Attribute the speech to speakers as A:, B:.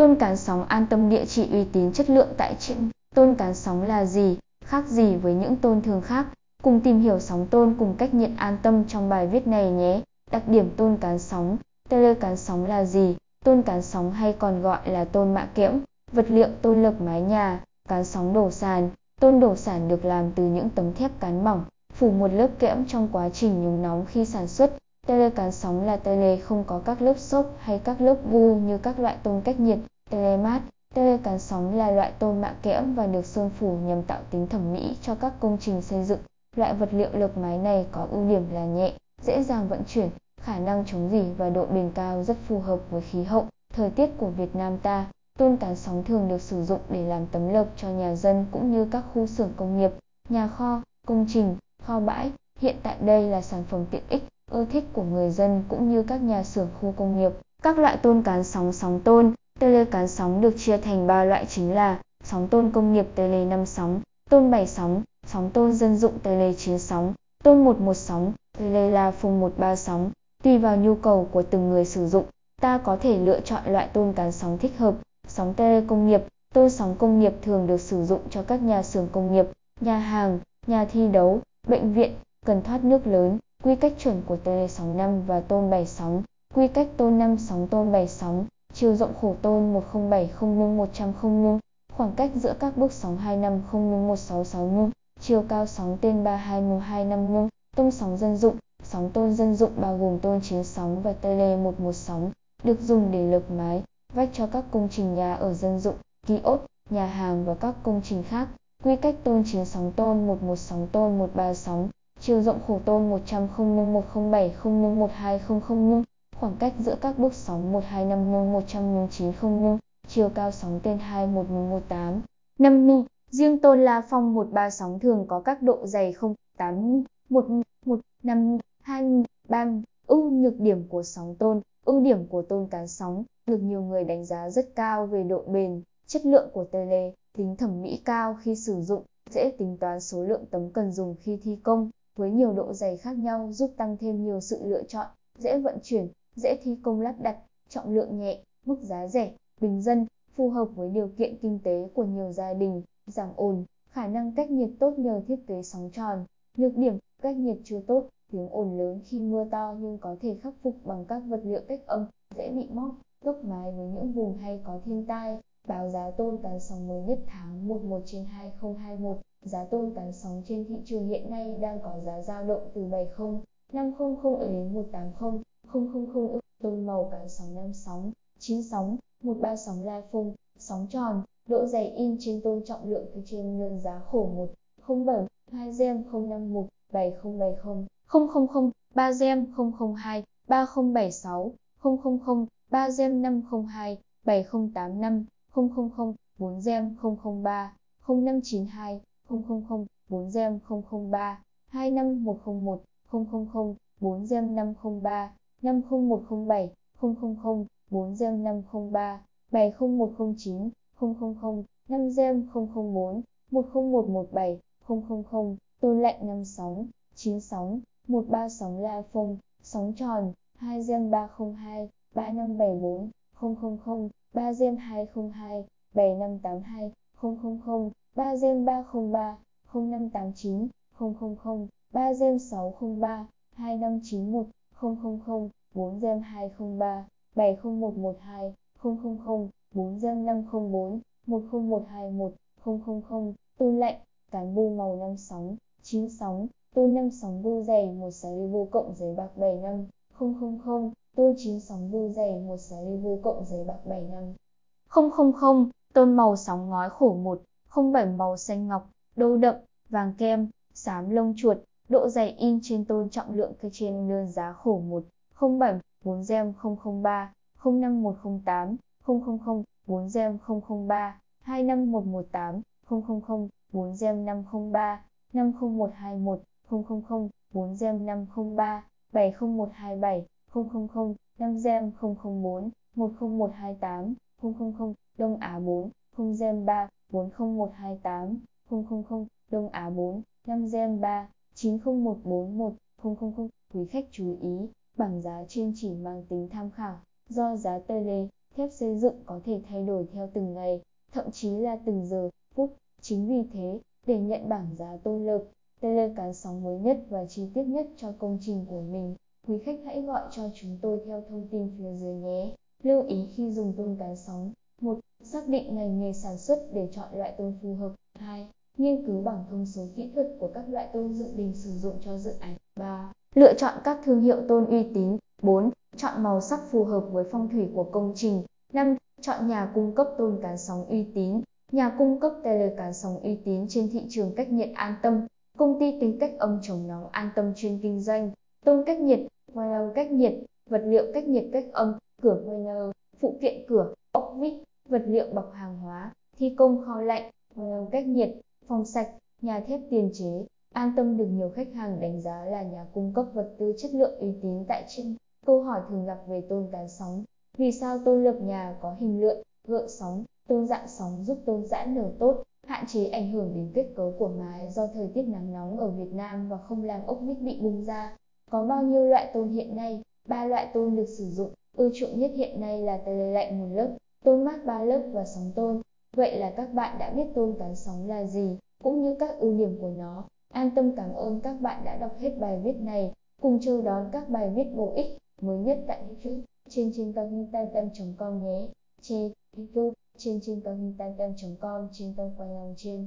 A: Tôn cán sóng an tâm địa chỉ uy tín chất lượng tại trên. Tôn cán sóng là gì? Khác gì với những tôn thường khác? Cùng tìm hiểu sóng tôn cùng cách nhận an tâm trong bài viết này nhé. Đặc điểm tôn cán sóng. Tele cán sóng là gì? Tôn cán sóng hay còn gọi là tôn mạ kẽm, vật liệu tôn lợp mái nhà, cán sóng đổ sàn. Tôn đổ sàn được làm từ những tấm thép cán mỏng, phủ một lớp kẽm trong quá trình nhúng nóng khi sản xuất. Tele cán sóng là tele không có các lớp xốp hay các lớp vu như các loại tôn cách nhiệt, telemat. Tele cán sóng là loại tôn mạ kẽm và được sơn phủ nhằm tạo tính thẩm mỹ cho các công trình xây dựng. Loại vật liệu lợp mái này có ưu điểm là nhẹ, dễ dàng vận chuyển, khả năng chống rỉ và độ bền cao rất phù hợp với khí hậu, thời tiết của Việt Nam ta. Tôn cán sóng thường được sử dụng để làm tấm lợp cho nhà dân cũng như các khu xưởng công nghiệp, nhà kho, công trình, kho bãi. Hiện tại đây là sản phẩm tiện ích, ưa thích của người dân cũng như các nhà xưởng khu công nghiệp. Các loại tôn cán sóng sóng tôn, tele cán sóng được chia thành 3 loại chính là sóng tôn công nghiệp tele 5 sóng, tôn 7 sóng, sóng tôn dân dụng tele 9 sóng, tôn 11 sóng, tele la phung 13 sóng. Tùy vào nhu cầu của từng người sử dụng, ta có thể lựa chọn loại tôn cán sóng thích hợp. Sóng tele công nghiệp, tôn sóng công nghiệp thường được sử dụng cho các nhà xưởng công nghiệp, nhà hàng, nhà thi đấu, bệnh viện, cần thoát nước lớn. Quy cách chuẩn của tele sóng 5 và tôn 7 sóng. Quy cách tôn 5 sóng tôn 7 sóng, chiều rộng khổ tôn 1070 x 100 mm, khoảng cách giữa các bước sóng 250 x 166 mm, chiều cao sóng tên 32 x 25 mm, tông sóng dân dụng, sóng tôn dân dụng bao gồm tôn chiến sóng và tele 11 sóng, được dùng để lợp mái, vách cho các công trình nhà ở dân dụng, ký ốt, nhà hàng và các công trình khác. Quy cách tôn 9 sóng tôn 11 sóng tôn 13 sóng, chiều rộng khổ tôn 100 khoảng cách giữa các bước sóng 125 109 chiều cao sóng tên 21118 5 mm. Riêng tôn La Phong 13 sóng thường có các độ dày 0,8 1 1 5 2 3 ưu nhược điểm của sóng tôn ưu điểm của tôn cán sóng được nhiều người đánh giá rất cao về độ bền chất lượng của tele tính thẩm mỹ cao khi sử dụng dễ tính toán số lượng tấm cần dùng khi thi công với nhiều độ dày khác nhau giúp tăng thêm nhiều sự lựa chọn dễ vận chuyển dễ thi công lắp đặt trọng lượng nhẹ mức giá rẻ bình dân phù hợp với điều kiện kinh tế của nhiều gia đình giảm ồn khả năng cách nhiệt tốt nhờ thiết kế sóng tròn nhược điểm cách nhiệt chưa tốt tiếng ồn lớn khi mưa to nhưng có thể khắc phục bằng các vật liệu cách âm, dễ bị móc, tốc mái với những vùng hay có thiên tai. Báo giá tôn cán sóng mới nhất tháng 11 trên 2021, giá tôn cán sóng trên thị trường hiện nay đang có giá dao động từ 70, 500 đến 180, 000 ức. Tôn màu cán sóng 5 sóng, 9 sóng, 13 sóng la phung, sóng tròn, độ dày in trên tôn trọng lượng từ trên đơn giá khổ 1, 07, 2 gem 051, 7070. 000, 3 gem 002, 3076, 000, 3 gem 502, 7085, 000, 4 gem 003, 0592, 000, 4 gem 003, 25101, 000, 4 gem 503, 50107, 000, 4 gem 503, 70109, 000, 5 gem 004, 10117, 000, tôn lạnh 5 sóng, 9 sóng. 13 sóng la phông, sóng tròn, 2 gem 302, 3574, 000, 3 gem 202, 7582, 000, 3 gem 303, 0589, 000, 3 gem 603, 2591, 000, 4 gem 203, 70112, 000, 4 gem 504, 10121, 000, tôn lạnh, cán bu màu 5 sóng, 9 sóng, Tôi 5 sóng bu dày một xà ly vô cộng giấy bạc bảy năm, 000, tôi 9 sóng bu dày một xà ly vô cộng giấy bạc bảy năm. 000, tôn màu sóng ngói khổ 1, 07 màu xanh ngọc, đô đậm, vàng kem, xám lông chuột, độ dày in trên tôn trọng lượng cây trên đơn giá khổ 1, 07, 4 gem 003, 05108, 000, 4 gem 003, 25118, 000, 4 gem 503, 50121, 000, 4 gem 503, 70127, 000, 5 gem 004, 10128, 000, Đông Á 4, 0 gem 3, 40128, 000, Đông Á 4, 5 Gen 3, 90141, 000. Quý khách chú ý, bảng giá trên chỉ mang tính tham khảo, do giá tele thép xây dựng có thể thay đổi theo từng ngày, thậm chí là từng giờ, phút. Chính vì thế, để nhận bảng giá tôn lợp, Taylor cán sóng mới nhất và chi tiết nhất cho công trình của mình, quý khách hãy gọi cho chúng tôi theo thông tin phía dưới nhé. Lưu ý khi dùng tôn cán sóng. 1. Xác định ngành nghề sản xuất để chọn loại tôn phù hợp. 2. Nghiên cứu bằng thông số kỹ thuật của các loại tôn dự định sử dụng cho dự án. 3. Lựa chọn các thương hiệu tôn uy tín. 4. Chọn màu sắc phù hợp với phong thủy của công trình. 5. Chọn nhà cung cấp tôn cán sóng uy tín. Nhà cung cấp tele cán sóng uy tín trên thị trường cách nhiệt an tâm. Công ty tính cách âm chống nóng an tâm chuyên kinh doanh. Tôn cách nhiệt, Wire cách nhiệt, vật liệu cách nhiệt cách âm, cửa Wire, phụ kiện cửa, ốc vít, vật liệu bọc hàng hóa, thi công kho lạnh, phòng cách nhiệt, phòng sạch, nhà thép tiền chế. An tâm được nhiều khách hàng đánh giá là nhà cung cấp vật tư chất lượng uy tín tại Trinh. Câu hỏi thường gặp về tôn cán sóng. Vì sao tôn lập nhà có hình lượn, gợn sóng, tôn dạng sóng giúp tôn giãn nở tốt, hạn chế ảnh hưởng đến kết cấu của mái do thời tiết nắng nóng ở Việt Nam và không làm ốc vít bị bung ra. Có bao nhiêu loại tôn hiện nay? Ba loại tôn được sử dụng, ưa chuộng nhất hiện nay là tele lạnh một lớp, tôn mát ba lớp và sóng tôn. Vậy là các bạn đã biết tôn tán sóng là gì, cũng như các ưu điểm của nó. An tâm cảm ơn các bạn đã đọc hết bài viết này. Cùng chờ đón các bài viết bổ ích mới nhất tại YouTube trên trên kênh com nhé. Trên YouTube trên trên kênh com trên tôi quay lòng trên.